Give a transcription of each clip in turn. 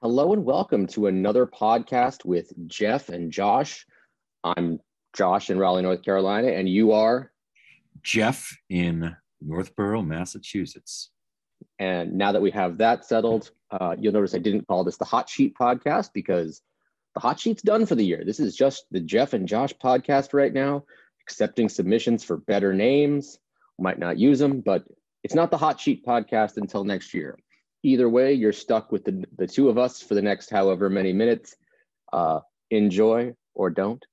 Hello and welcome to another podcast with Geoff and Josh. I'm Josh in Raleigh, North Carolina, and you are Geoff in Northborough, Massachusetts. And now that we have that settled, uh, you'll notice I didn't call this the Hot Sheet podcast because the Hot Sheet's done for the year. This is just the Geoff and Josh podcast right now, accepting submissions for better names. Might not use them, but it's not the Hot Sheet podcast until next year either way, you're stuck with the, the two of us for the next however many minutes. Uh, enjoy or don't.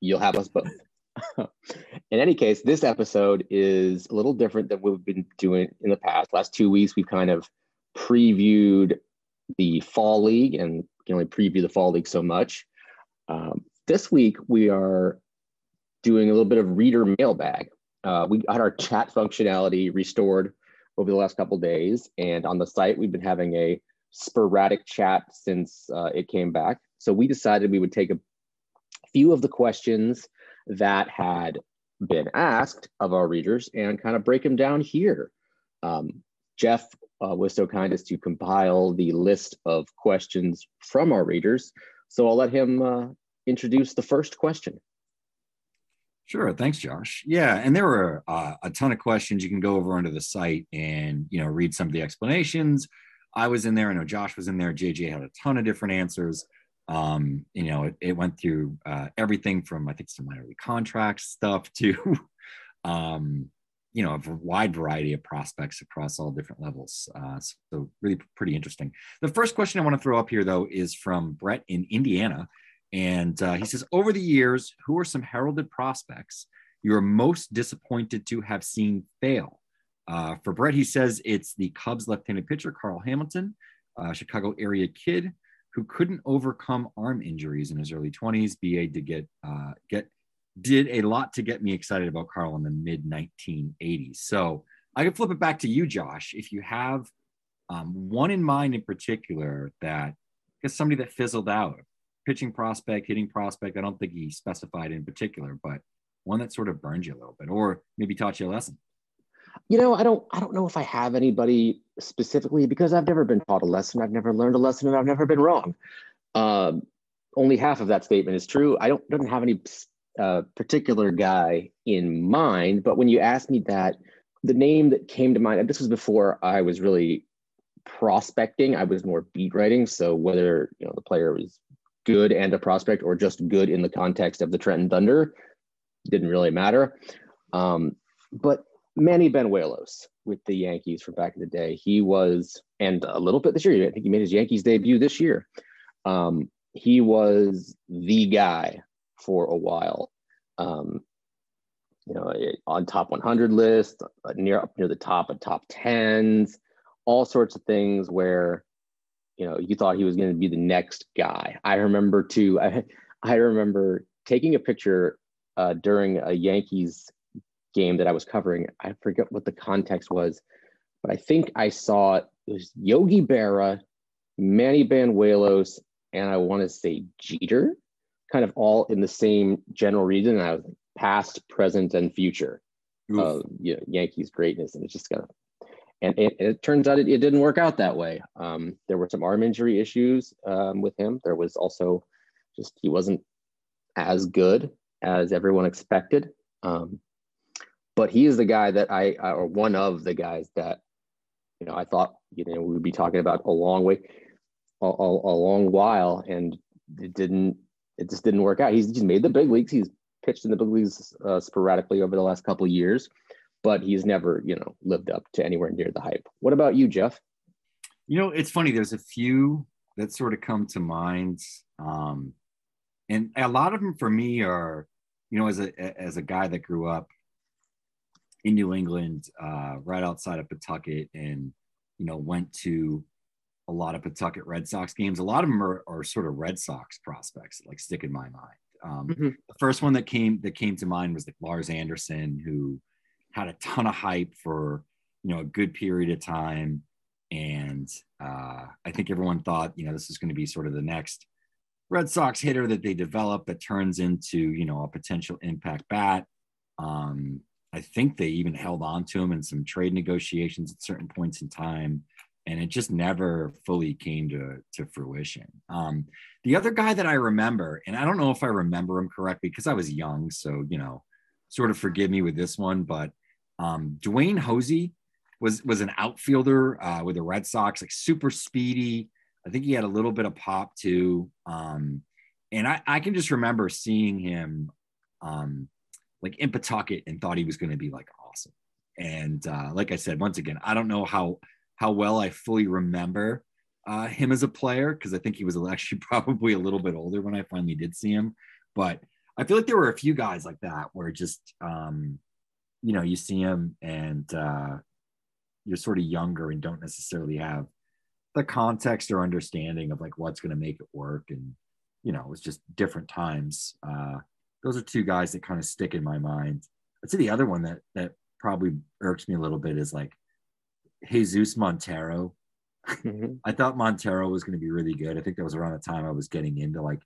You'll have us both. in any case, this episode is a little different than we've been doing in the past. Last two weeks, we've kind of previewed the fall league and can only preview the fall league so much. Um, this week, we are doing a little bit of reader mailbag. Uh, we got our chat functionality restored over the last couple days. And on the site, we've been having a sporadic chat since uh, it came back. So we decided we would take a few of the questions that had been asked of our readers and kind of break them down here. Um, Geoff uh, was so kind as to compile the list of questions from our readers. So I'll let him uh, introduce the first question. Sure. Thanks, Josh. Yeah, and there were uh, a ton of questions. You can go over onto the site and you know read some of the explanations. I was in there. I know Josh was in there. JJ had a ton of different answers. Um, you know, it, it went through uh, everything from I think some minor contract stuff to, um, you know, a wide variety of prospects across all different levels. Uh, so really pretty interesting. The first question I want to throw up here though is from Brett in Indiana. And uh, he says, over the years, who are some heralded prospects you are most disappointed to have seen fail? Uh, for Brett, he says it's the Cubs left-handed pitcher Carl Hamilton, Chicago area kid who couldn't overcome arm injuries in his early 20s. BA did get uh, get did a lot to get me excited about Carl in the mid 1980s. So I can flip it back to you, Josh. If you have um, one in mind in particular that is somebody that fizzled out, pitching prospect, hitting prospect. I don't think he specified in particular, but one that sort of burned you a little bit, or maybe taught you a lesson. You know, I don't, I don't know if I have anybody specifically because I've never been taught a lesson. I've never learned a lesson, and I've never been wrong. Um, only half of that statement is true. I don't, don't have any uh, particular guy in mind, but when you asked me that, the name that came to mind, this was before I was really prospecting. I was more beat writing. So whether you know the player was good and a prospect or just good in the context of the Trenton Thunder. Didn't really matter. Um, but Manny Banuelos with the Yankees from back in the day, he was, and a little bit this year, I think he made his Yankees debut this year. Um, he was the guy for a while. Um, you know, on top 100 list, uh, near up near the top of top tens, all sorts of things where you know you thought he was going to be the next guy. I remember too i, I remember taking a picture uh, during a yankees game that i was covering. I forget what the context was but i think i saw it, was yogi berra manny banuelos and i want to say jeter kind of all in the same general region. And i was like past present and future of you know, yankees greatness. And it's just kind of and it, it, turns out it, it, didn't work out that way. Um, there were some arm injury issues um, with him. There was also just he wasn't as good as everyone expected. Um, but he is the guy that I, or one of the guys that you know I thought you know we would be talking about a long way, a, a, a long while, and it didn't. It just didn't work out. He's, he's made the big leagues. He's pitched in the big leagues uh, sporadically over the last couple of years but he's never, you know, lived up to anywhere near the hype. What about you, Geoff? You know, it's funny. There's a few that sort of come to mind, um, and a lot of them for me are, you know, as a as a guy that grew up in New England, uh, right outside of Pawtucket, and you know, went to a lot of Pawtucket Red Sox games. A lot of them are, are sort of Red Sox prospects, like stick in my mind. Um, mm-hmm. The first one that came that came to mind was like Lars Anderson, who had a ton of hype for you know a good period of time and uh, i think everyone thought you know this is going to be sort of the next red sox hitter that they develop that turns into you know a potential impact bat um, i think they even held on to him in some trade negotiations at certain points in time and it just never fully came to to fruition. Um, the other guy that I remember, and I don't know if I remember him correctly because I was young, so you know, sort of forgive me with this one, but um, Dwayne Hosey was was an outfielder uh, with the Red Sox, like super speedy. I think he had a little bit of pop too. Um, and I, I can just remember seeing him um, like in Pawtucket and thought he was going to be like awesome. And uh, like I said, once again, I don't know how how well I fully remember uh, him as a player because I think he was actually probably a little bit older when I finally did see him. But I feel like there were a few guys like that where just um, you know you see him and uh, you're sort of younger and don't necessarily have the context or understanding of like what's going to make it work and you know it's just different times. Uh, those are two guys that kind of stick in my mind. I'd say the other one that that probably irks me a little bit is like jesus montero. Mm-hmm. i thought montero was going to be really good. I think that was around the time i was getting into like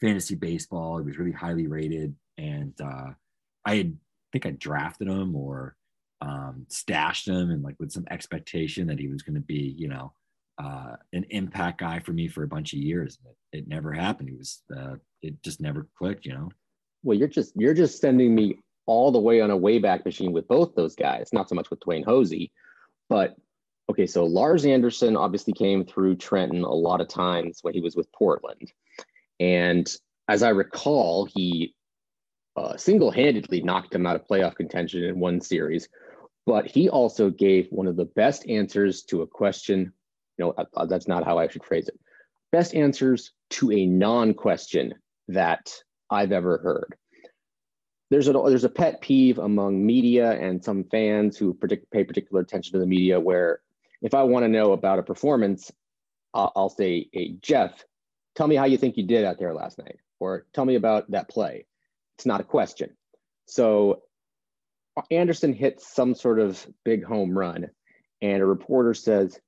fantasy baseball. He was really highly rated and uh, i had think i drafted him or um, stashed him and like with some expectation that he was going to be you know uh, an impact guy for me for a bunch of years. It, it never happened. It was uh, it just never clicked, you know. Well, you're just you're just sending me all the way on a wayback machine with both those guys. Not so much with Dwayne Hosey, but okay. So Lars Anderson obviously came through Trenton a lot of times when he was with Portland, and as I recall, he uh, single-handedly knocked him out of playoff contention in one series. But he also gave one of the best answers to a question You no, that's not how I should phrase it. Best answers to a non-question that I've ever heard. There's a there's a pet peeve among media and some fans who pay particular attention to the media. Where if I want to know about a performance, I'll, I'll say, "Hey Geoff, tell me how you think you did out there last night," or "Tell me about that play." It's not a question. So Anderson hits some sort of big home run, and a reporter says,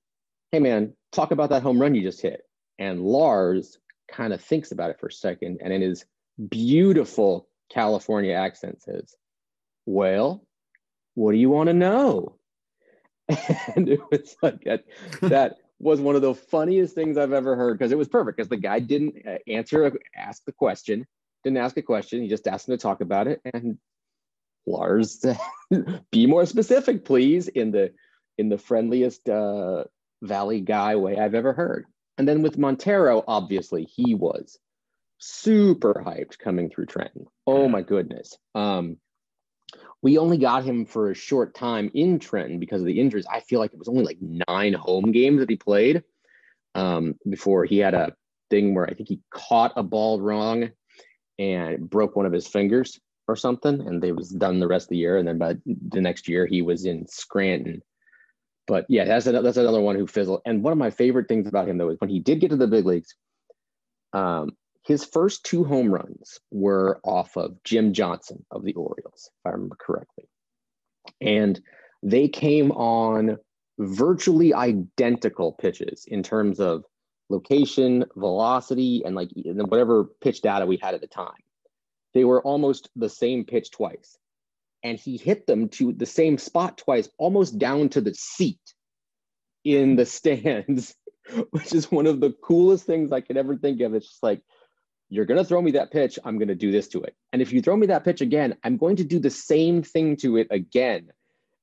hey man, talk about that home run you just hit. And Lars kind of thinks about it for a second and in his beautiful California accent says, well, what do you want to know? And it was like that, that was one of the funniest things I've ever heard because it was perfect because the guy didn't uh, answer, ask the question, didn't ask a question. He just asked him to talk about it. And Lars, be more specific, please, in the in the friendliest uh, Valley guy way I've ever heard. And then with Montero, obviously, he was super hyped coming through Trenton. Oh my goodness. Um, we only got him for a short time in Trenton because of the injuries. I feel like it was only like nine home games that he played um, before he had a thing where I think he caught a ball wrong and broke one of his fingers or something, and they was done the rest of the year. And then by the next year, he was in Scranton but yeah, that's a, that's another one who fizzled. And one of my favorite things about him though is when he did get to the big leagues, um, his first two home runs were off of Jim Johnson of the Orioles, if I remember correctly, and they came on virtually identical pitches in terms of location, velocity, and like whatever pitch data we had at the time. They were almost the same pitch twice and he hit them to the same spot twice, almost down to the seat in the stands, which is one of the coolest things I could ever think of. It's just like, you're going to throw me that pitch, I'm going to do this to it. And if you throw me that pitch again, I'm going to do the same thing to it again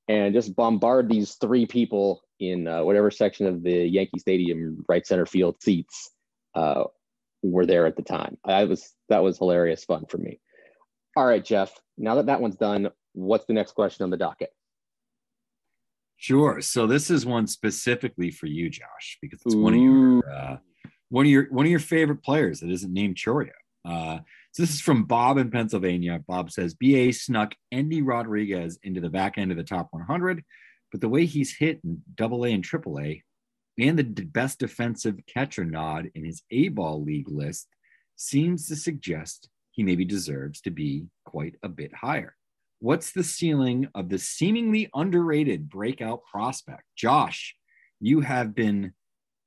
and just bombard these three people in uh, whatever section of the Yankee Stadium right center field seats uh, were there at the time. I was that was hilarious fun for me. All right, Geoff. Now that that one's done, what's the next question on the docket? Sure. So this is one specifically for you, Josh, because it's Ooh. one of your uh, one of your one of your favorite players that isn't named Chourio. Uh, so this is from Bob in Pennsylvania. Bob says BA snuck Endy Rodriguez into the back end of the top 100, but the way he's hit in Double A and Triple A, and the best defensive catcher nod in his A ball league list seems to suggest he maybe deserves to be quite a bit higher. What's the ceiling of the seemingly underrated breakout prospect? Josh, you have been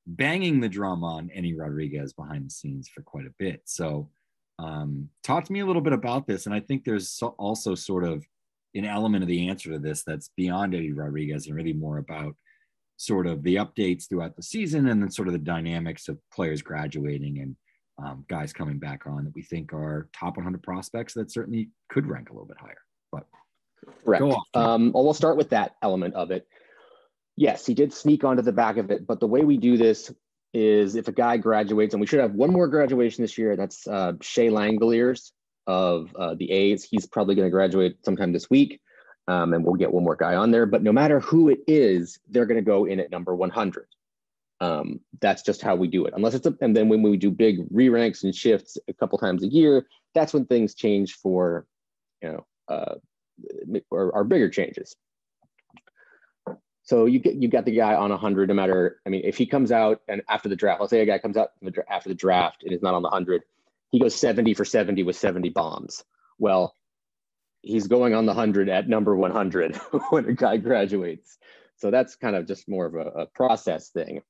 banging the drum on Endy Rodriguez behind the scenes for quite a bit. So, um, talk to me a little bit about this. And I think there's also sort of an element of the answer to this that's beyond Endy Rodriguez and really more about sort of the updates throughout the season and then sort of the dynamics of players graduating and um, guys coming back on that we think are top 100 prospects that certainly could rank a little bit higher. But Correct. Um, well, we'll start with that element of it. Yes, he did sneak onto the back of it, but the way we do this is if a guy graduates, and we should have one more graduation this year. That's uh, Shea Langeliers of uh, the A's. He's probably going to graduate sometime this week, um, and we'll get one more guy on there. But no matter who it is, they're going to go in at number 100. Um, that's just how we do it. Unless it's a, and then when we do big re-ranks and shifts a couple times a year, that's when things change for, you know, uh, or, or bigger changes. So you get you got the guy on 100 no matter. I mean, if he comes out and after the draft, let's say a guy comes out after the draft and is not on the 100, he goes 70 for 70 with 70 bombs. Well, he's going on the 100 at number 100 when a guy graduates. So that's kind of just more of a, a process thing.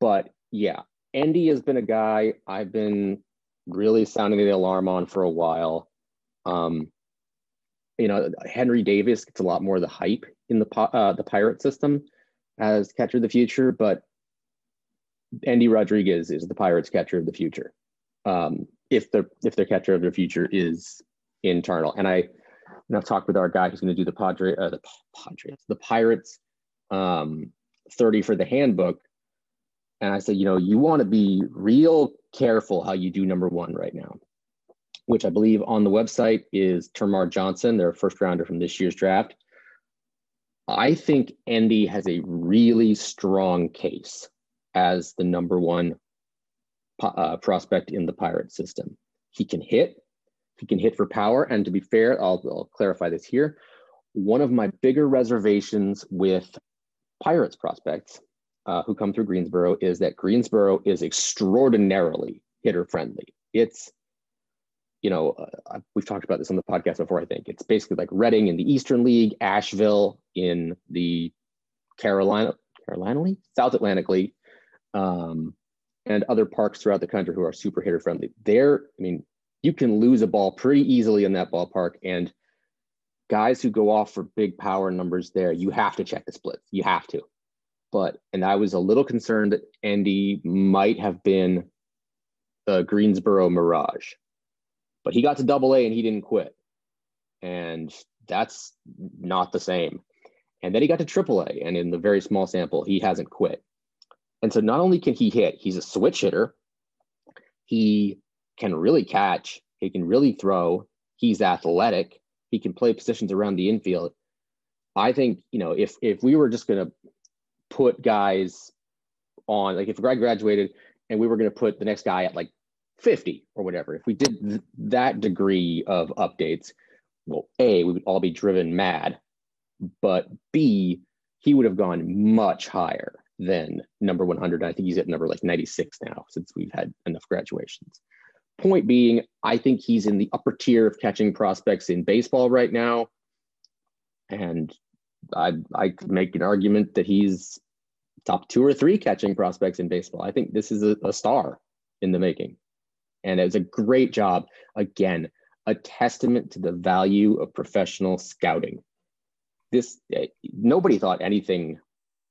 But yeah, Endy has been a guy I've been really sounding the alarm on for a while. Um, you know, Henry Davis gets a lot more of the hype in the uh, the pirate system as catcher of the future, but Endy Rodriguez is the Pirates catcher of the future. Um, if the if their catcher of the future is internal, and I, and I've talked with our guy who's going to do the Padre, uh, the Padres, the Pirates, um, thirty for the handbook, and I said, you know, you want to be real careful how you do number one right now which I believe on the website is Termar Johnson, their first rounder from this year's draft. I think Endy has a really strong case as the number one uh, prospect in the Pirate system. He can hit, he can hit for power. And to be fair, I'll, I'll clarify this here. One of my bigger reservations with Pirates prospects uh, who come through Greensboro is that Greensboro is extraordinarily hitter friendly. It's you know, uh, we've talked about this on the podcast before. I think it's basically like Reading in the Eastern League, Asheville in the Carolina Carolina League, South Atlantic League, um, and other parks throughout the country who are super hitter friendly. There, I mean, you can lose a ball pretty easily in that ballpark, and guys who go off for big power numbers there, you have to check the splits. You have to. But and I was a little concerned that Endy might have been the Greensboro Mirage but he got to double A and he didn't quit. And that's not the same. And then he got to triple A, and in the very small sample, he hasn't quit. And so not only can he hit, he's a switch hitter. He can really catch, he can really throw, he's athletic, he can play positions around the infield. I think, you know, if if we were just gonna put guys on, like if guy graduated and we were gonna put the next guy at like 50 or whatever, if we did th- that degree of updates, well, A, we would all be driven mad, but B, he would have gone much higher than number 100. I think he's at number like 96 now since we've had enough graduations. Point being, I think he's in the upper tier of catching prospects in baseball right now. And I, I could make an argument that he's top two or three catching prospects in baseball. I think this is a, a star in the making. And it was a great job. Again, a testament to the value of professional scouting. This eh, nobody thought anything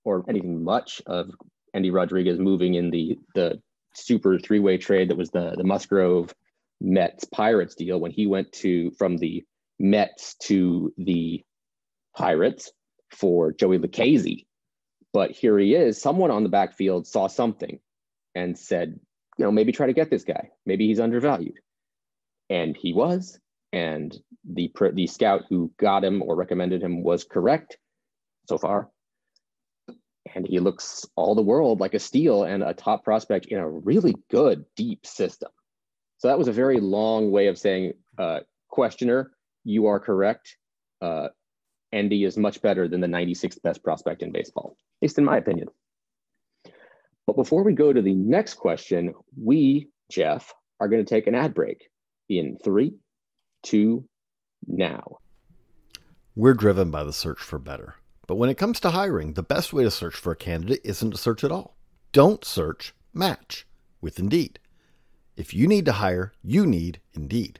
or anything much of Endy Rodriguez moving in the the super three-way trade that was the the Musgrove Mets Pirates deal when he went to from the Mets to the Pirates for Joey Lucchesi. But here he is. Someone on the backfield saw something and said, you know, maybe try to get this guy. Maybe he's undervalued. And he was. And the the scout who got him or recommended him was correct so far. And he looks all the world like a steal and a top prospect in a really good deep system. So that was a very long way of saying, uh, questioner, you are correct. Uh, Endy is much better than the 96th best prospect in baseball, at least in my opinion. But before we go to the next question, we, Geoff, are going to take an ad break in three, two, now. We're driven by the search for better. But when it comes to hiring, the best way to search for a candidate isn't to search at all. Don't search, match with Indeed. If you need to hire, you need Indeed.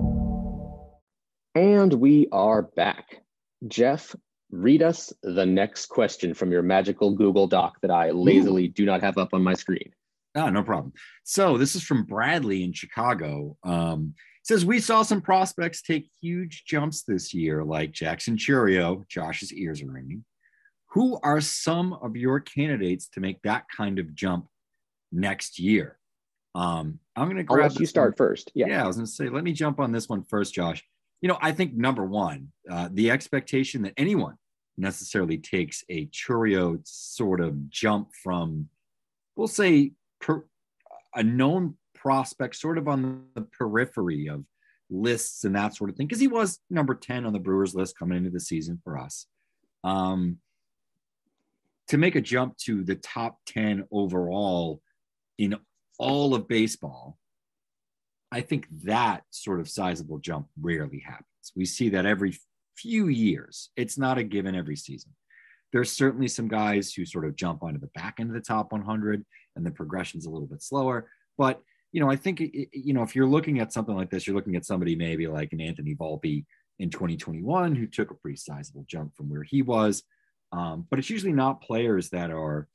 And we are back. Geoff, read us the next question from your magical Google Doc that I lazily do not have up on my screen. Ah, no problem. So this is from Bradley in Chicago. Um, says we saw some prospects take huge jumps this year, like Jackson Chourio. Josh's ears are ringing. Who are some of your candidates to make that kind of jump next year? Um, I'm going to grab. You start one. first. Yeah. Yeah, I was going to say, let me jump on this one first, Josh you know, I think number one, uh, the expectation that anyone necessarily takes a Chourio sort of jump from, we'll say, per, a known prospect sort of on the periphery of lists and that sort of thing, because he was number 10 on the Brewers list coming into the season for us. Um, to make a jump to the top 10 overall in all of baseball I think that sort of sizable jump rarely happens. We see that every few years. It's not a given every season. There's certainly some guys who sort of jump onto the back end of the top 100 and the progression's a little bit slower. But, you know, I think, you know, if you're looking at something like this, you're looking at somebody maybe like an Anthony Volpe in 2021 who took a pretty sizable jump from where he was. Um, but it's usually not players that are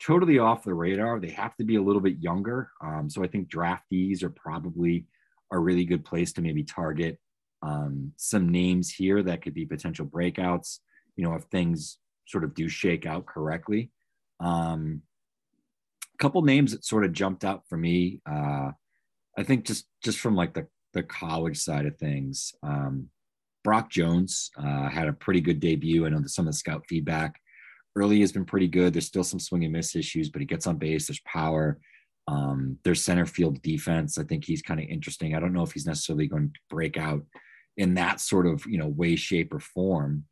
totally off the radar. They have to be a little bit younger. Um, so I think draftees are probably a really good place to maybe target um, some names here that could be potential breakouts, you know, if things sort of do shake out correctly. Um, a couple names that sort of jumped out for me. Uh, I think just just from like the the college side of things, um, Brock Jones uh, had a pretty good debut. I know that some of the scout feedback early has been pretty good. There's still some swing and miss issues, but he gets on base. There's power. Um, there's center field defense. I think he's kind of interesting. I don't know if he's necessarily going to break out in that sort of you know way, shape, or form.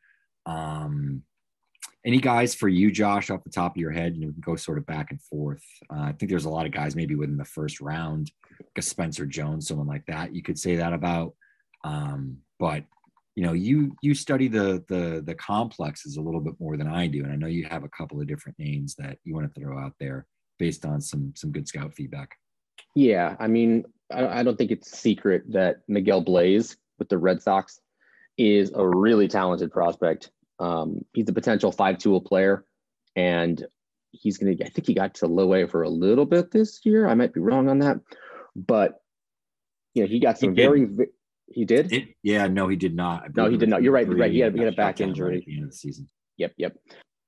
Um, any guys for you, Josh, off the top of your head? You can go sort of back and forth. Uh, I think there's a lot of guys maybe within the first round, like a Spencer Jones, someone like that. You could say that about. Um, but you know you you study the the the complexes a little bit more than i do and i know you have a couple of different names that you want to throw out there based on some some good scout feedback. Yeah i mean i, I don't think it's secret that miguel bleis with the red sox is a really talented prospect. Um, he's a potential five tool player and he's going to i think he got to low a for a little bit this year. I might be wrong on that but you know he got some he very he did? It, yeah, no, he did not. No, he did not. You're right. Right. He had, he had a back injury at the end of the season. Yep. Yep.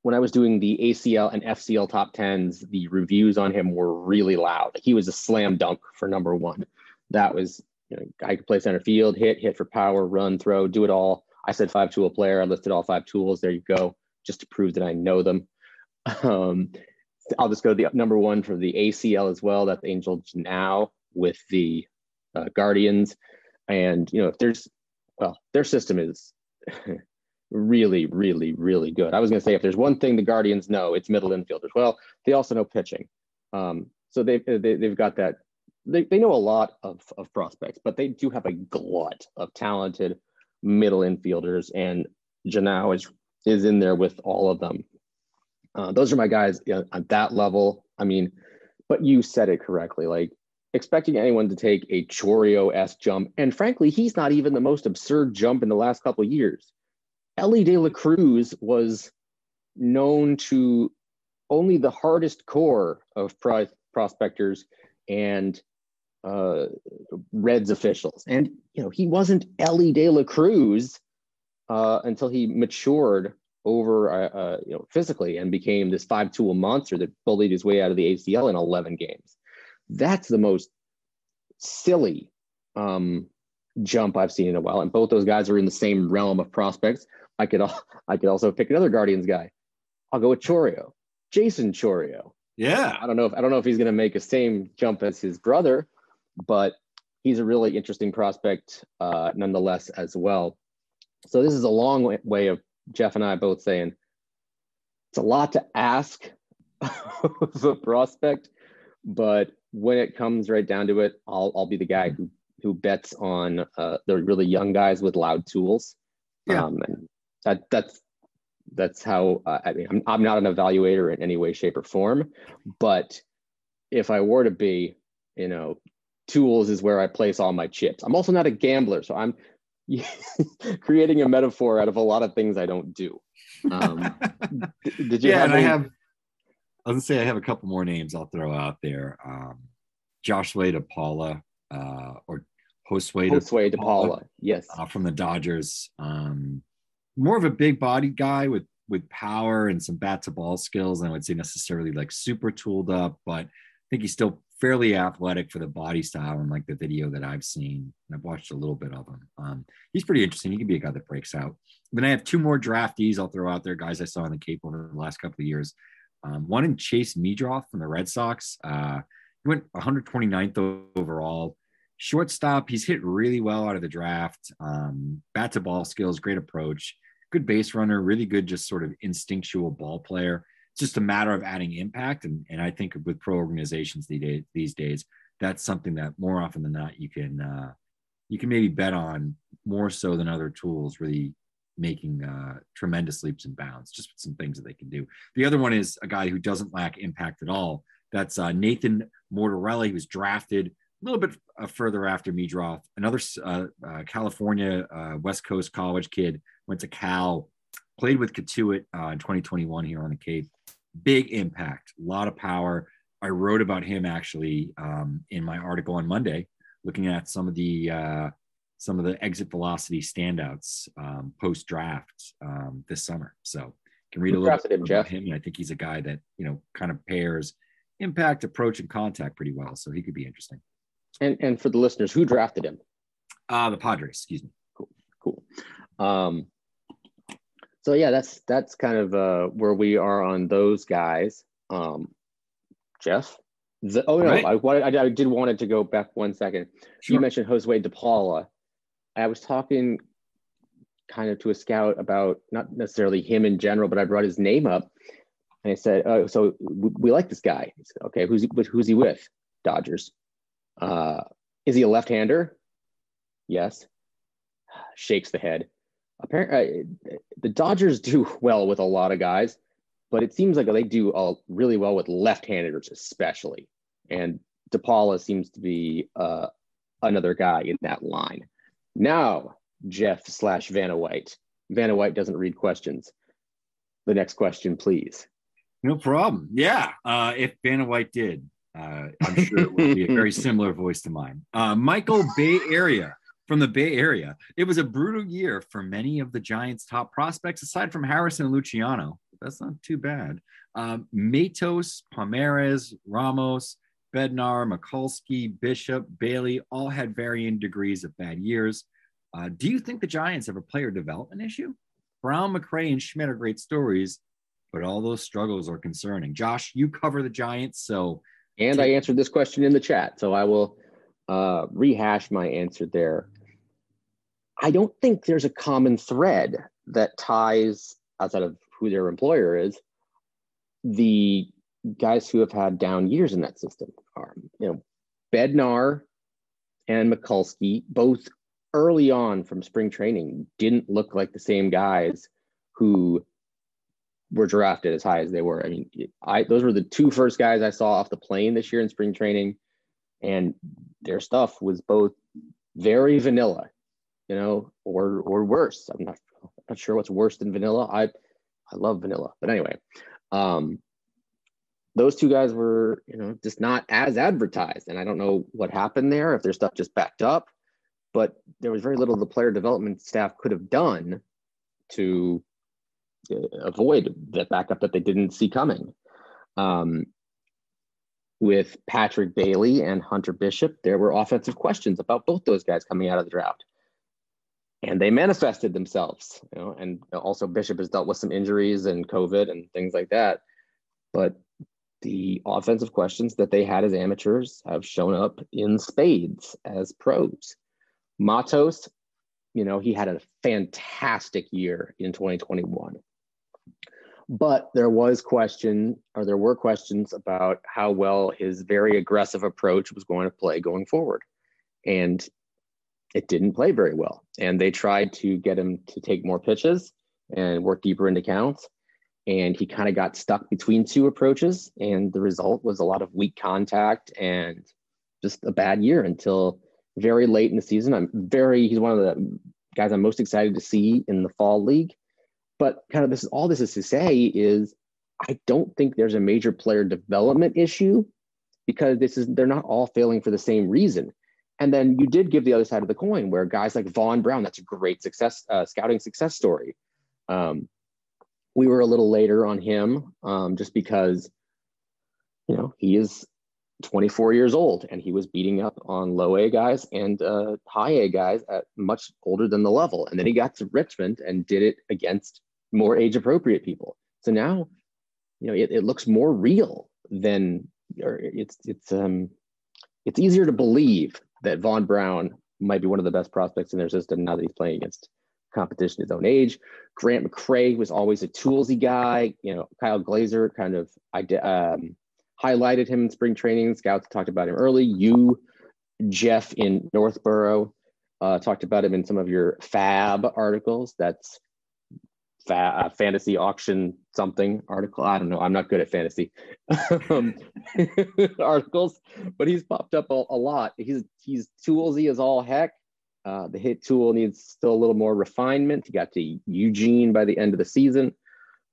When I was doing the ACL and FCL top tens, the reviews on him were really loud. He was a slam dunk for number one. That was, you know, guy could play center field, hit, hit for power, run, throw, do it all. I said five tool player. I listed all five tools. There you go, just to prove that I know them. Um, I'll just go to the number one for the ACL as well. That's Angel Genao with the uh, Guardians, and you know if there's well, their system is really, really, really good. I was going to say if there's one thing the Guardians know, it's middle infielders. Well, they also know pitching, um, so they've they, they've got that. They, they know a lot of, of prospects, but they do have a glut of talented middle infielders, and Genao is is in there with all of them. Uh, those are my guys you know, at that level. I mean, but you said it correctly. Like expecting anyone to take a Chourio s jump, and frankly, he's not even the most absurd jump in the last couple years. Elly De La Cruz was known to only the hardest core of pro- prospectors and uh, Reds officials, and you know he wasn't Elly De La Cruz uh, until he matured over uh, uh, you know physically and became this five tool monster that bullied his way out of the ACL in 11 games. That's the most silly um, jump I've seen in a while, and both those guys are in the same realm of prospects. I could I could also pick another Guardians guy. I'll go with Chourio, Jaison Chourio. Yeah, I don't know if I don't know if he's going to make the same jump as his brother, but he's a really interesting prospect uh, nonetheless as well. So this is a long way of Geoff and I both saying it's a lot to ask of the prospect, but when it comes right down to it, I'll I'll be the guy who who bets on uh, the really young guys with loud tools. Yeah. Um, and that that's that's how uh, I mean I'm I'm not an evaluator in any way, shape, or form, but if I were to be, you know, tools is where I place all my chips. I'm also not a gambler, so I'm creating a metaphor out of a lot of things I don't do. Um, did you? Yeah, have and any... I have. I was gonna say I have a couple more names I'll throw out there. Um, Joshua DePaula uh, or Josue Josue DePaula, yes, uh, from the Dodgers. Um, more of a big body guy with with power and some bat to ball skills. I would say necessarily like super tooled up, but I think he's still fairly athletic for the body style and like the video that I've seen. And I've watched a little bit of him. Um, he's pretty interesting. He could be a guy that breaks out. Then I have two more draftees I'll throw out there, guys I saw in the Cape over the last couple of years. Um, one in Chase Meadroth from the Red Sox. Uh, he went 129th overall. Shortstop, he's hit really well out of the draft. Um, bat to ball skills, great approach, good base runner, really good, just sort of instinctual ball player it's just a matter of adding impact. And, and I think with pro organizations these days, these days, that's something that more often than not you can uh, you can maybe bet on more so than other tools really making uh, tremendous leaps and bounds just some things that they can do. The other one is a guy who doesn't lack impact at all. That's uh, Nathan Martorella, He was drafted a little bit uh, further after Meadroth, another uh, uh, California uh, West Coast college kid, went to Cal, played with Cotuit in 2021 here on the Cape big impact, a lot of power. I wrote about him actually um, in my article on Monday, looking at some of the uh, some of the exit velocity standouts um, post draft um, this summer. So can read a little bit him, about Geoff? him. And I think he's a guy that you know kind of pairs impact, approach, and contact pretty well. So he could be interesting. And and for the listeners, who drafted him? Uh the Padres. Excuse me. Cool. Cool. Um, so yeah, that's that's kind of uh, where we are on those guys. Um, Geoff, the, oh no, right. I wanted I, I, did wanted to go back one second. Sure. You mentioned Josue DePaula. I was talking kind of to a scout about not necessarily him in general, but I brought his name up and I said, "Oh, so we, we like this guy." Said, "Okay, who's he, who's he with?" Dodgers. Uh, is he a left-hander? Yes. Shakes the head apparently uh, the Dodgers do well with a lot of guys, but it seems like they do all really well with left-handers, especially. And DePaula seems to be uh, another guy in that line. Now, Geoff slash Vanna White. Vanna White doesn't read questions. The next question, please. No problem. Yeah, uh, if Vanna White did, uh, I'm sure it would be a very similar voice to mine. Uh, Michael Bay Area from the Bay Area. It was a brutal year for many of the Giants' top prospects, aside from Harrison and Luciano. That's not too bad. Um, Matos, Pomeranz, Ramos, Bednar, Mikulski, Bishop, Bailey all had varying degrees of bad years. Uh, do you think the Giants have a player development issue? Brown, McCray, and Schmidt are great stories, but all those struggles are concerning. Josh, you cover the Giants, so and I answered this question in the chat, so I will uh, rehash my answer there. I don't think there's a common thread that ties outside of who their employer is the guys who have had down years in that system are you know bednar and mikulski both early on from spring training didn't look like the same guys who were drafted as high as they were. I mean, I those were the two first guys I saw off the plane this year in spring training, and their stuff was both very vanilla, you know, or or worse. I'm not not sure what's worse than vanilla. I I love vanilla, but anyway, um, those two guys were you know just not as advertised, and I don't know what happened there if their stuff just backed up, but there was very little the player development staff could have done to uh, avoid that backup that they didn't see coming. Um, with Patrick Bailey and Hunter Bishop, there were offensive questions about both those guys coming out of the draft. And they manifested themselves, you know, and also Bishop has dealt with some injuries and COVID and things like that. But the offensive questions that they had as amateurs have shown up in spades as pros. Matos, you know, he had a fantastic year in 2021. But there was question, or there were questions about how well his very aggressive approach was going to play going forward. And it didn't play very well. And they tried to get him to take more pitches and work deeper into counts. And he kind of got stuck between two approaches. And the result was a lot of weak contact and just a bad year until very late in the season. I'm very, he's one of the guys I'm most excited to see in the fall league. But kind of this is all this is to say is I don't think there's a major player development issue because this is they're not all failing for the same reason. And then you did give the other side of the coin where guys like Vaughn Brown, that's a great success uh, scouting success story. Um, we were a little later on him um, just because you know he is 24 years old and he was beating up on low A guys and uh, high A guys at much older than the level. And then he got to Richmond and did it against more age appropriate people. So now, you know, it, it looks more real than, or it's, it's, um, it's easier to believe that Vaughn Brown might be one of the best prospects in their system now that he's playing against competition his own age. Grant McCray was always a toolsy guy. You know, Kyle Glaser kind of um, highlighted him in spring training. Scouts talked about him early. You, Geoff in Northborough, uh, talked about him in some of your Fab articles. That's fa- uh, fantasy auction something article. I don't know. I'm not good at fantasy um, articles, but he's popped up a, a, lot. He's he's toolsy as all heck. Uh, the hit tool needs still a little more refinement. He got to Eugene by the end of the season.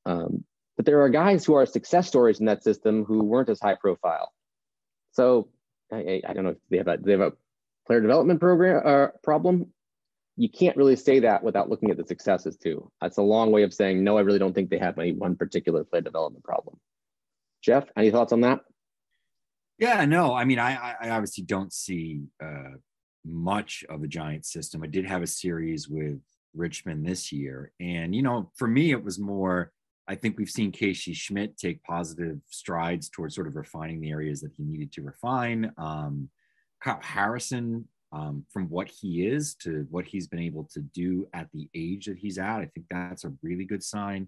Um, but there are guys who are success stories in that system who weren't as high profile. So I, I don't know if they have a they have a player development program uh, problem. You can't really say that without looking at the successes too. That's a long way of saying no. I really don't think they have any one particular player development problem. Geoff, any thoughts on that? Yeah, no. I mean, I I obviously don't see uh, much of the Giant system. I did have a series with Richmond this year, and you know, for me, it was more I think we've seen Casey Schmidt take positive strides towards sort of refining the areas that he needed to refine. Um, Kyle Harrison, um, from what he is to what he's been able to do at the age that he's at, I think that's a really good sign.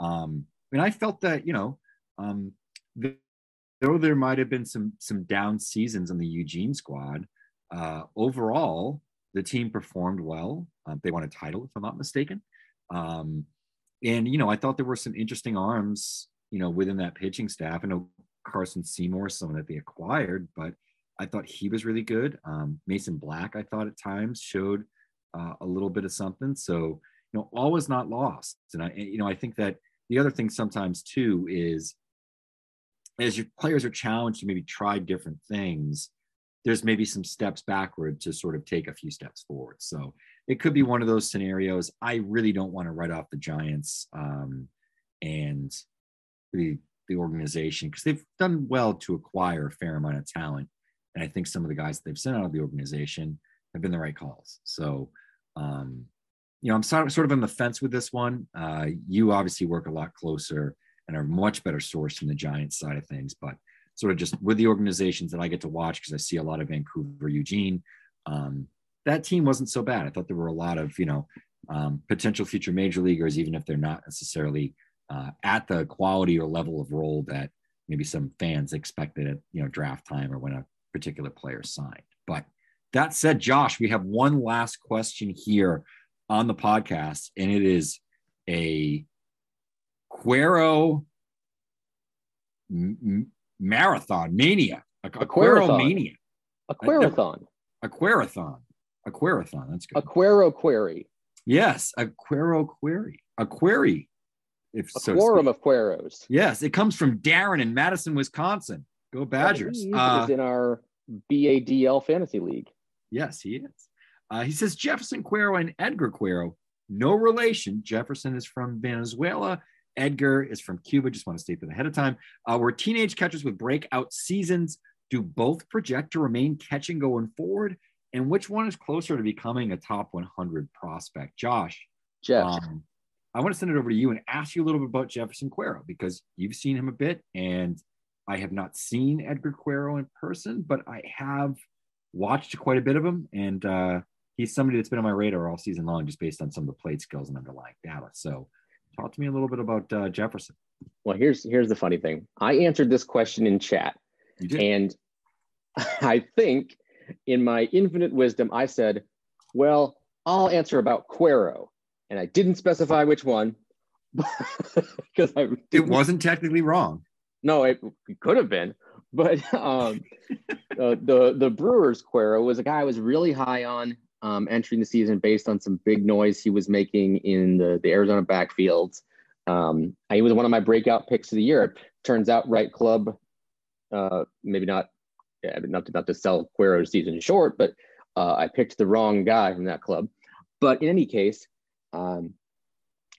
Um, and I felt that, you know, um, though there might have been some some down seasons on the Eugene squad, uh, overall the team performed well. Uh, they won a title, if I'm not mistaken. Um, and you know, I thought there were some interesting arms, you know, within that pitching staff. I know Carson Seymour, someone that they acquired, but I thought he was really good. Um, Mason Black, I thought at times showed uh, a little bit of something. So you know, all was not lost. And I, you know, I think that the other thing sometimes too is as your players are challenged to maybe try different things, there's maybe some steps backward to sort of take a few steps forward. So it could be one of those scenarios. I really don't want to write off the Giants um, and the the organization because they've done well to acquire a fair amount of talent, and I think some of the guys that they've sent out of the organization have been the right calls. So, um, you know, I'm sort of, sort of on the fence with this one. Uh, you obviously work a lot closer and are much better sourced from the Giants side of things, but sort of just with the organizations that I get to watch because I see a lot of Vancouver, Eugene. Um, that team wasn't so bad. I thought there were a lot of you know um, potential future major leaguers, even if they're not necessarily uh, at the quality or level of role that maybe some fans expected at you know draft time or when a particular player signed. But that said, Josh, we have one last question here on the podcast, and it is a Quero m- marathon mania, a, a Quero mania, Aquarathon, Aquarathon, Aquarathon. That's good. Aquaro query. Yes, a Quero query, a query. If a so quorum of Queros. Yes, it comes from Darren in Madison, Wisconsin. Go Badgers! He's uh, in our BADL fantasy league. Yes, he is. Uh, he says Jefferson Quero and Edgar Quero, no relation. Jefferson is from Venezuela. Edgar is from Cuba. Just want to state that ahead of time. Uh, we're teenage catchers with breakout seasons. Do both project to remain catching going forward? And which one is closer to becoming a top 100 prospect? Josh. Geoff. Um, I want to send it over to you and ask you a little bit about Jefferson Quero because you've seen him a bit, and I have not seen Edgar Quero in person, but I have watched quite a bit of him, and uh, he's somebody that's been on my radar all season long, just based on some of the plate skills and underlying data. So, talk to me a little bit about uh, Jefferson. Well, here's here's the funny thing. I answered this question in chat, and I think in my infinite wisdom, I said, "Well, I'll answer about Quero," and I didn't specify which one because I it wasn't technically wrong. No, it, it could have been, but um, uh, the the Brewers Quero was a guy I was really high on um, entering the season based on some big noise he was making in the, the Arizona backfields. Um, he was one of my breakout picks of the year. Turns out, right club, uh, maybe not, yeah, not to, not to sell Quero's season short, but uh, I picked the wrong guy in that club. But in any case, um,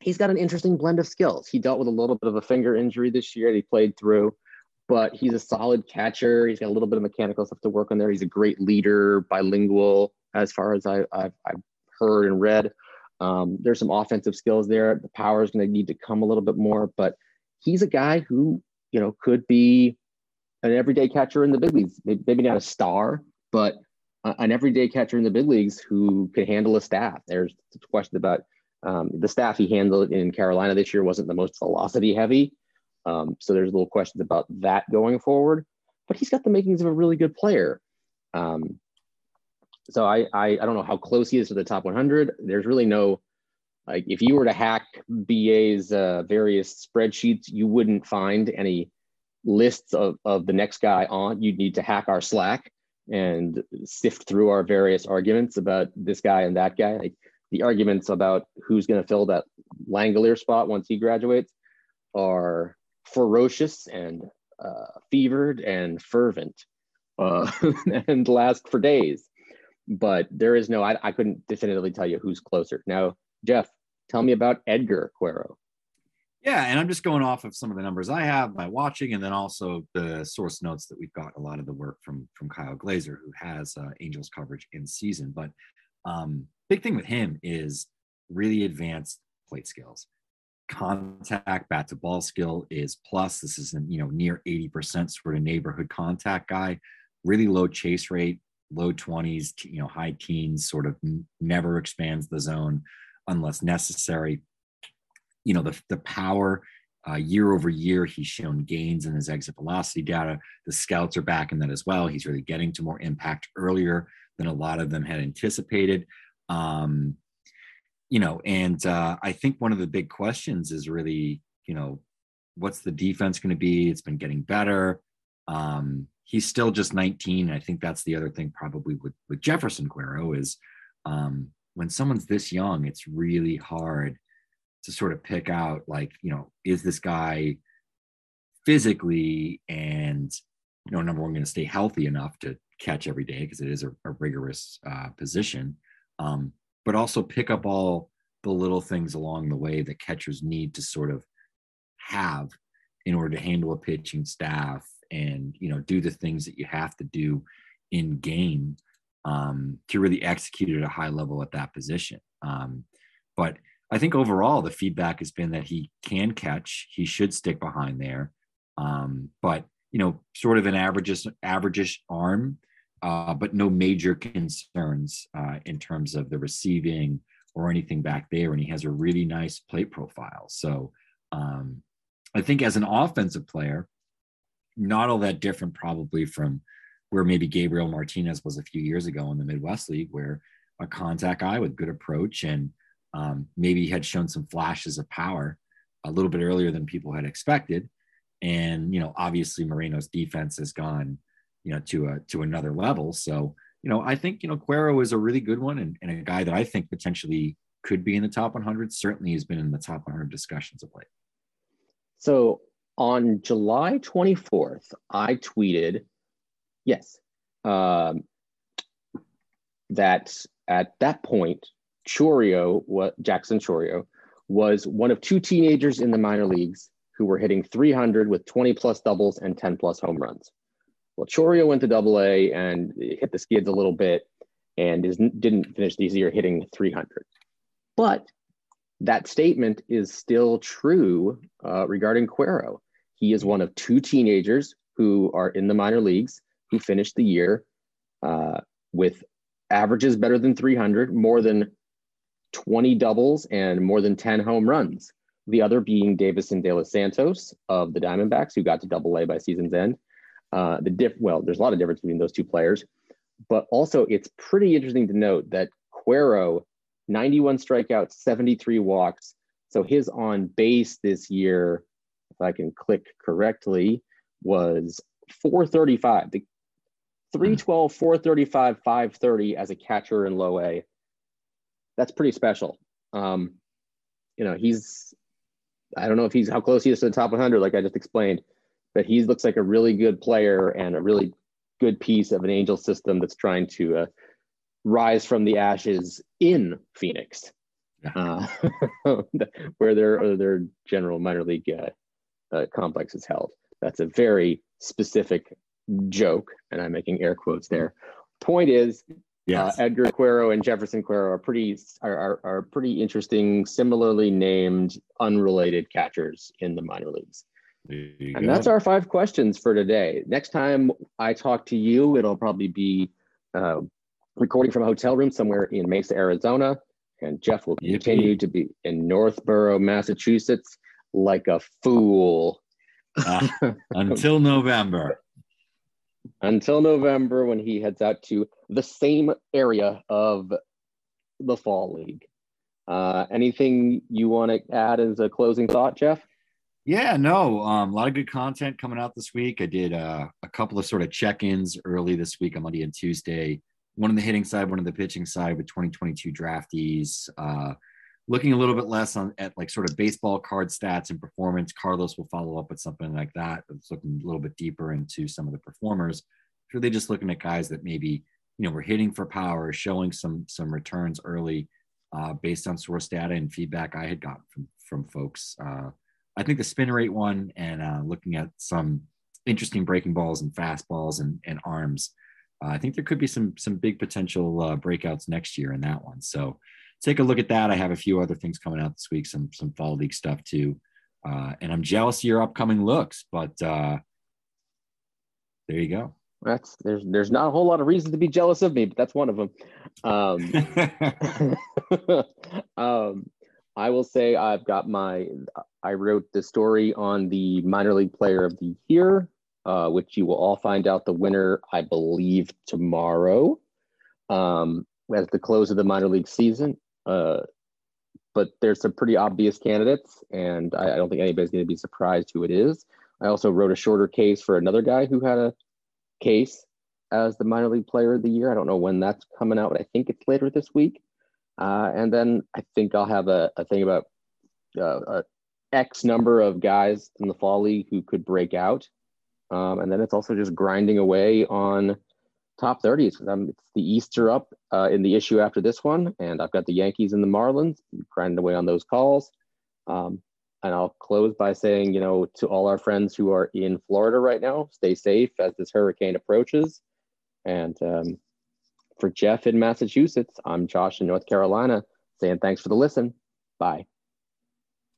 he's got an interesting blend of skills. He dealt with a little bit of a finger injury this year that he played through, but he's a solid catcher. He's got a little bit of mechanical stuff to work on there. He's a great leader, bilingual, as far as I, have heard and read. Um, there's some offensive skills there. The power is going to need to come a little bit more, but he's a guy who, you know, could be an everyday catcher in the big leagues. Maybe not a star, but an everyday catcher in the big leagues who could handle a staff. There's a question about um, the staff he handled in Carolina this year wasn't the most velocity heavy. Um, so there's little questions about that going forward, but he's got the makings of a really good player. Um, so I, I, I don't know how close he is to the top 100. There's really no like if you were to hack BA's uh, various spreadsheets, you wouldn't find any lists of, of the next guy on. You'd need to hack our Slack and sift through our various arguments about this guy and that guy. Like the arguments about who's going to fill that Langelier spot once he graduates are ferocious and uh, fevered and fervent uh, and last for days but there is no, I, I couldn't definitively tell you who's closer. Now, Geoff, tell me about Edgar Quero. Yeah, and I'm just going off of some of the numbers I have by watching, and then also the source notes that we've got a lot of the work from from Kyle Glaser, who has uh, Angels coverage in season. But um, big thing with him is really advanced plate skills. Contact bat to ball skill is plus. This is you know near 80% sort of neighborhood contact guy. Really low chase rate, low 20s, you know, high teens, sort of never expands the zone unless necessary. You know, the, the power uh, year over year, he's shown gains in his exit velocity data. The scouts are back in that as well. He's really getting to more impact earlier than a lot of them had anticipated. Um, you know, and uh, I think one of the big questions is really, you know, what's the defense going to be? It's been getting better. Um, he's still just 19. I think that's the other thing probably with, with Jefferson Quero is um, when someone's this young, it's really hard to sort of pick out like, you know, is this guy physically and, you know, number one, going to stay healthy enough to catch every day because it is a, a rigorous uh, position, um, but also pick up all the little things along the way that catchers need to sort of have in order to handle a pitching staff and you know do the things that you have to do in game um, to really execute at a high level at that position. Um, but I think overall the feedback has been that he can catch. He should stick behind there, um, but you know, sort of an average average arm, uh, but no major concerns uh, in terms of the receiving or anything back there. And he has a really nice plate profile. So um, I think as an offensive player, not all that different probably from where maybe Gabriel Martinez was a few years ago in the Midwest League, where a contact guy with good approach and um, maybe had shown some flashes of power a little bit earlier than people had expected. And you know, obviously Moreno's defense has gone, you know, to a to another level. So you know, I think you know Quero is a really good one and, and a guy that I think potentially could be in the top 100. Certainly, has been in the top 100 discussions of late. So on July 24th, I tweeted, yes, um, that at that point, Chourio, what Jackson Chourio, was one of two teenagers in the minor leagues who were hitting 300 with 20 plus doubles and 10 plus home runs. Well, Chourio went to Double A and hit the skids a little bit, and is, didn't finish the year hitting 300. But that statement is still true uh, regarding Quero. He is one of two teenagers who are in the minor leagues who finished the year uh, with averages better than 300, more than 20 doubles, and more than 10 home runs. The other being Deyvison De Los Santos of the Diamondbacks, who got to double A by season's end. Uh, the diff, well, there's a lot of difference between those two players, but also it's pretty interesting to note that Quero 91 strikeouts, 73 walks. So his on base this year, if I can click correctly, was 435. The 312, 435, 530 as a catcher in low A. That's pretty special. Um, you know, he's, I don't know if he's how close he is to the top 100, like I just explained, but he looks like a really good player and a really good piece of an angel system that's trying to uh, rise from the ashes in Phoenix, uh, where their their general minor league uh, uh, complex is held. That's a very specific joke, and I'm making air quotes there. Point is, uh. Edgar Quero and Jefferson Quero are pretty are, are, are pretty interesting, similarly named, unrelated catchers in the minor leagues. And go. that's our five questions for today. Next time I talk to you, it'll probably be uh, recording from a hotel room somewhere in Mesa, Arizona. And Geoff will continue to be in Northborough, Massachusetts, like a fool. Uh, until November. until November, when he heads out to the same area of the Fall League. Uh, anything you want to add as a closing thought, Geoff? Yeah, no, um, a lot of good content coming out this week. I did uh, a couple of sort of check-ins early this week on Monday and Tuesday one on the hitting side, one on the pitching side with 2022 draftees. Uh, looking a little bit less on at like sort of baseball card stats and performance. Carlos will follow up with something like that. It's looking a little bit deeper into some of the performers. Really just looking at guys that maybe you know were hitting for power, showing some some returns early uh, based on source data and feedback I had gotten from from folks. Uh, I think the spin rate one and uh, looking at some interesting breaking balls and fastballs and, and arms uh, I think there could be some some big potential uh, breakouts next year in that one. So take a look at that. I have a few other things coming out this week, some some fall league stuff too, uh, and I'm jealous of your upcoming looks. But uh, there you go. That's there's there's not a whole lot of reason to be jealous of me, but that's one of them. Um, um, I will say I've got my I wrote the story on the minor league player of the year uh, which you will all find out the winner, I believe, tomorrow um, at the close of the minor league season. Uh, but there's some pretty obvious candidates, and I, I don't think anybody's going to be surprised who it is. I also wrote a shorter case for another guy who had a case as the minor league player of the year. I don't know when that's coming out, but I think it's later this week. Uh, and then I think I'll have a, a thing about uh, a X number of guys in the fall league who could break out. Um, and then it's also just grinding away on top 30s. Um, it's the Easter up uh, in the issue after this one, and I've got the Yankees and the Marlins grinding away on those calls. Um, and I'll close by saying, you know, to all our friends who are in Florida right now, stay safe as this hurricane approaches. And um, for Geoff in Massachusetts, I'm Josh in North Carolina saying thanks for the listen. Bye.